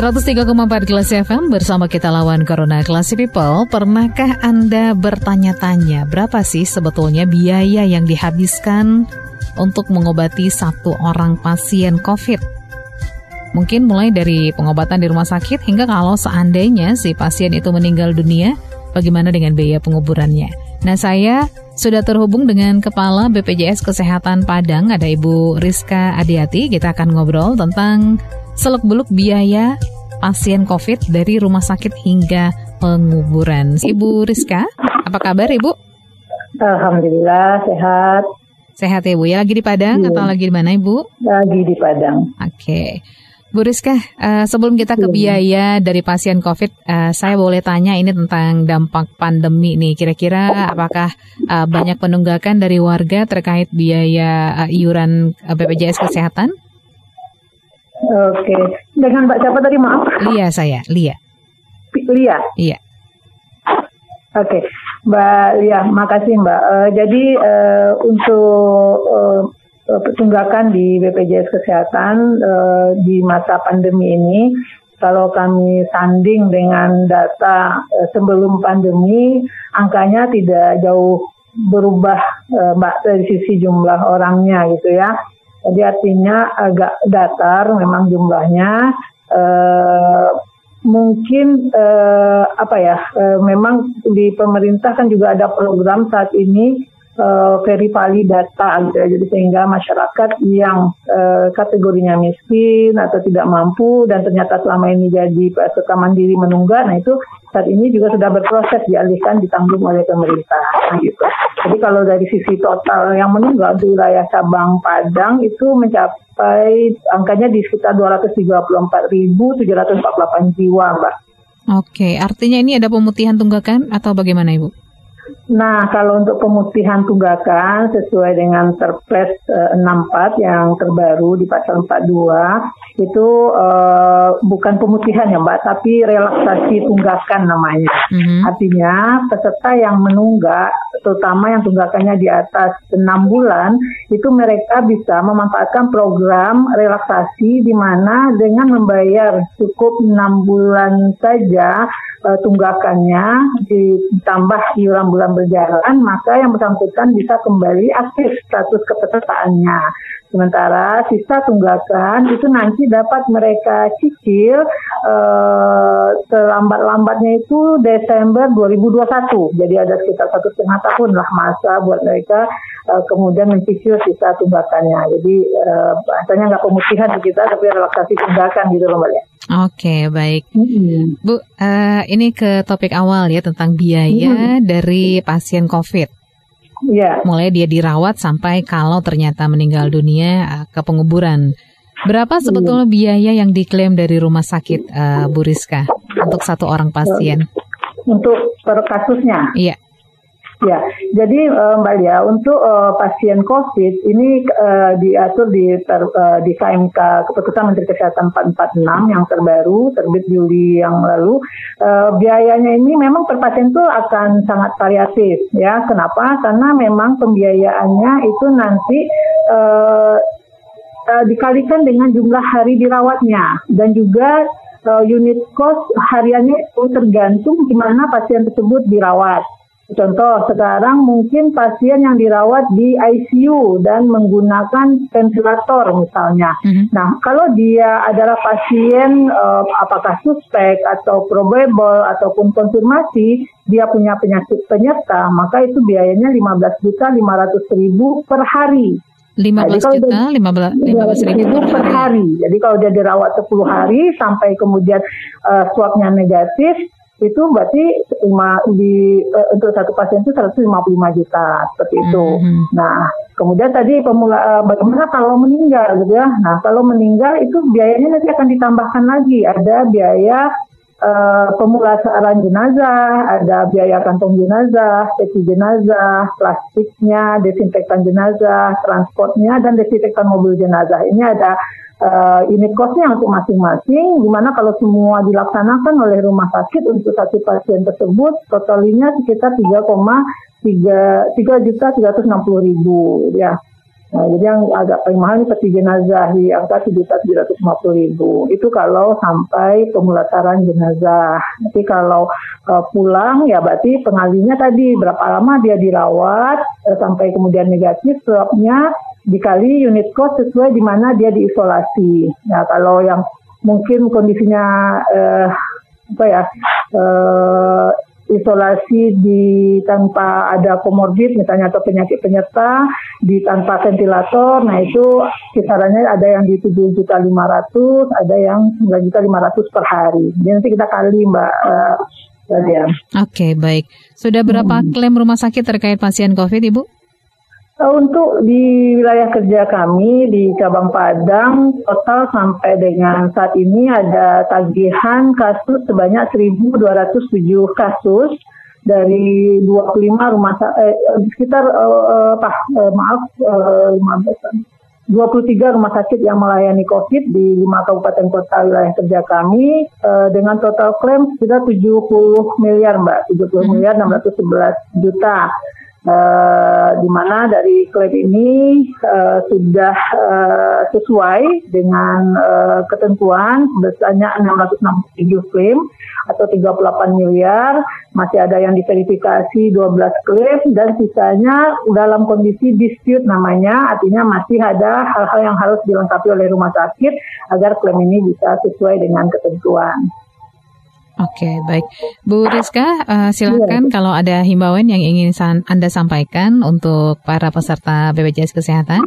103,4 kelas FM bersama kita lawan Corona Classy People. Pernahkah Anda bertanya-tanya berapa sih sebetulnya biaya yang dihabiskan untuk mengobati satu orang pasien COVID? Mungkin mulai dari pengobatan di rumah sakit hingga kalau seandainya si pasien itu meninggal dunia, bagaimana dengan biaya penguburannya? Nah, saya sudah terhubung dengan Kepala BPJS Kesehatan Padang, ada Ibu Rizka Adiati. Kita akan ngobrol tentang seluk-beluk biaya pasien COVID dari rumah sakit hingga penguburan. Ibu Rizka, apa kabar Ibu? Alhamdulillah sehat. Sehat ya Bu, ya lagi di Padang ya. atau lagi di mana Ibu? Lagi di Padang. Oke. Okay. Bu Rizka, uh, sebelum kita ke iya. biaya dari pasien COVID, uh, saya boleh tanya ini tentang dampak pandemi nih. Kira-kira apakah uh, banyak penunggakan dari warga terkait biaya uh, iuran BPJS Kesehatan? Oke, dengan Mbak siapa tadi maaf? Lia saya, Lia. Lia. Iya. Oke, Mbak Lia, makasih Mbak. Uh, jadi uh, untuk uh, tunggakan di BPJS Kesehatan uh, di masa pandemi ini, kalau kami sanding dengan data uh, sebelum pandemi, angkanya tidak jauh berubah uh, Mbak dari sisi jumlah orangnya gitu ya. Jadi artinya agak datar memang jumlahnya. Uh, mungkin uh, apa ya? Uh, memang di pemerintah kan juga ada program saat ini uh, verify data gitu ya. Jadi sehingga masyarakat yang uh, kategorinya miskin atau tidak mampu dan ternyata selama ini jadi peserta mandiri menunggak, nah itu saat ini juga sudah berproses dialihkan ditanggung oleh pemerintah nah, gitu. Jadi kalau dari sisi total yang menunggak di wilayah cabang Padang itu mencapai angkanya di sekitar 234.748 jiwa, Mbak. Oke, artinya ini ada pemutihan tunggakan atau bagaimana, Ibu? Nah, kalau untuk pemutihan tunggakan sesuai dengan Perpres uh, eh, 64 yang terbaru di pasal 42 itu uh, bukan pemutihan ya Mbak, tapi relaksasi tunggakan namanya. Mm-hmm. Artinya peserta yang menunggak, terutama yang tunggakannya di atas 6 bulan, itu mereka bisa memanfaatkan program relaksasi di mana dengan membayar cukup 6 bulan saja uh, tunggakannya ditambah iuran bulan berjalan, maka yang bersangkutan bisa kembali aktif status kepesertaannya. Sementara sisa tunggakan itu nanti dapat mereka cicil uh, selambat-lambatnya itu Desember 2021. Jadi ada sekitar satu setengah tahun lah masa buat mereka uh, kemudian mencicil sisa tunggakannya. Jadi uh, bahasanya nggak pemutihan kita tapi relaksasi tunggakan gitu loh Mbak ya. Oke, baik. Mm-hmm. Bu, uh, ini ke topik awal ya tentang biaya mm-hmm. dari pasien COVID. Yeah. Mulai dia dirawat sampai kalau ternyata meninggal dunia uh, ke penguburan. Berapa iya. sebetulnya biaya yang diklaim dari rumah sakit uh, Bu Rizka untuk satu orang pasien? Untuk per kasusnya? Iya. Ya, jadi uh, Mbak Lia, untuk uh, pasien COVID ini uh, diatur di ter, uh, di KMK Keputusan Menteri Kesehatan 446 yang terbaru terbit Juli yang lalu. Biayanya ini memang per pasien itu akan sangat variatif, ya. Kenapa? Karena memang pembiayaannya itu nanti dikalikan dengan jumlah hari dirawatnya dan juga unit cost hariannya itu tergantung di mana pasien tersebut dirawat. Contoh, sekarang mungkin pasien yang dirawat di ICU dan menggunakan ventilator misalnya. Mm-hmm. Nah, kalau dia adalah pasien uh, apakah suspek atau probable ataupun konfirmasi, dia punya penyakit penyerta, maka itu biayanya 15 juta 500 ribu per hari. 15 Jadi juta, 15, 15 ribu per hari. Jadi kalau dia dirawat 10 hari sampai kemudian uh, swabnya negatif, itu berarti di uh, untuk satu pasien itu 155 juta seperti itu. Mm-hmm. Nah, kemudian tadi pemula uh, bagaimana kalau meninggal gitu ya. Nah, kalau meninggal itu biayanya nanti akan ditambahkan lagi ada biaya uh, pemulasaran jenazah, ada biaya kantong jenazah, peti jenazah, plastiknya, desinfektan jenazah, transportnya dan desinfektan mobil jenazah. Ini ada uh, unit costnya untuk masing-masing, di mana kalau semua dilaksanakan oleh rumah sakit untuk satu pasien tersebut, totalnya sekitar 3,3 juta 360 ribu ya. Nah, jadi yang agak paling mahal ini peti jenazah di angka sejuta tujuh ratus lima puluh ribu. Itu kalau sampai pemulasaran jenazah. Tapi kalau uh, pulang ya berarti pengalinya tadi berapa lama dia dirawat uh, sampai kemudian negatif swabnya dikali unit cost sesuai di mana dia diisolasi. Ya kalau yang mungkin kondisinya eh, apa ya eh, isolasi di tanpa ada komorbid misalnya atau penyakit penyerta di tanpa ventilator nah itu kisarannya ada yang di tujuh juta lima ratus ada yang sembilan juta lima ratus per hari jadi nanti kita kali mbak uh, Oke okay, baik sudah berapa hmm. klaim rumah sakit terkait pasien COVID ibu? Eh, untuk di wilayah kerja kami di cabang Padang total sampai dengan saat ini ada tagihan kasus sebanyak 1.207 kasus dari 25 rumah eh, sekitar eh, eh, maaf eh, 23 rumah sakit yang melayani COVID di 5 kabupaten kota wilayah kerja kami eh, dengan total klaim sekitar 70 miliar Mbak, 70 hmm. miliar 611 juta uh, di mana dari klaim ini uh, sudah uh, sesuai dengan uh, ketentuan sebesarnya 667 klaim atau 38 miliar, masih ada yang diverifikasi 12 klaim dan sisanya dalam kondisi dispute namanya, artinya masih ada hal-hal yang harus dilengkapi oleh rumah sakit agar klaim ini bisa sesuai dengan ketentuan. Oke, baik. Bu Rizka, uh, silakan ya. kalau ada himbauan yang ingin Anda sampaikan untuk para peserta BPJS Kesehatan.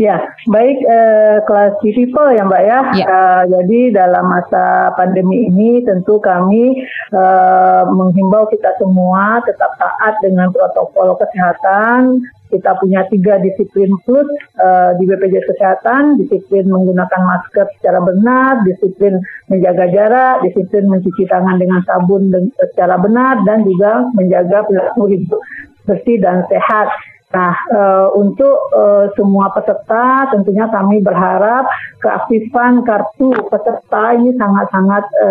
Ya, baik eh, kelas people ya Mbak ya. ya. Uh, jadi dalam masa pandemi ini tentu kami uh, menghimbau kita semua tetap taat dengan protokol kesehatan kita punya tiga disiplin plus uh, di BPJS Kesehatan, disiplin menggunakan masker secara benar, disiplin menjaga jarak, disiplin mencuci tangan dengan sabun secara benar, dan juga menjaga perilaku hidup bersih dan sehat. Nah, e, untuk e, semua peserta tentunya kami berharap keaktifan kartu peserta ini sangat-sangat e,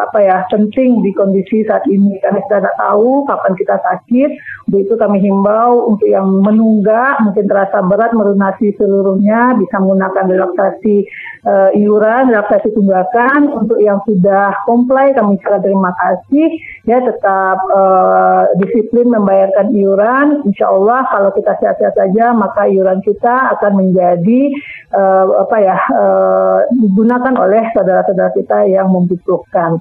apa ya penting di kondisi saat ini karena kita tidak tahu kapan kita sakit. Untuk itu kami himbau untuk yang menunggak mungkin terasa berat melunasi seluruhnya bisa menggunakan relaksasi e, iuran, relaksasi tunggakan. Untuk yang sudah komplain kami sangat terima kasih ya tetap e, disiplin membayarkan iuran. Insya Allah kalau kita sehat-sehat saja, maka iuran kita akan menjadi uh, apa ya uh, digunakan oleh saudara-saudara kita yang membutuhkan.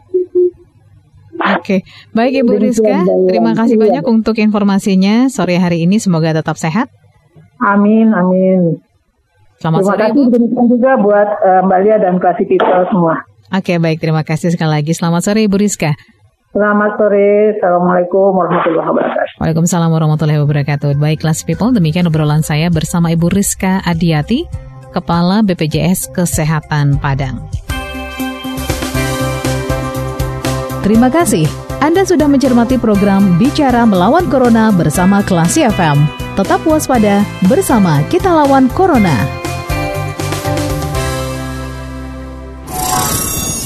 Oke, baik Ibu Rizka, terima kasih iya. banyak untuk informasinya sore hari ini. Semoga tetap sehat. Amin, amin. Selamat terima sore, kasih juga buat uh, Mbak Lia dan Klasik kita semua. Oke, baik. Terima kasih sekali lagi. Selamat sore, Ibu Rizka. Selamat sore, Assalamualaikum warahmatullahi wabarakatuh. Waalaikumsalam warahmatullahi wabarakatuh. Baik, kelas people, demikian obrolan saya bersama Ibu Rizka Adiati, Kepala BPJS Kesehatan Padang. Terima kasih. Anda sudah mencermati program Bicara Melawan Corona bersama Klasi FM. Tetap waspada, bersama kita lawan Corona.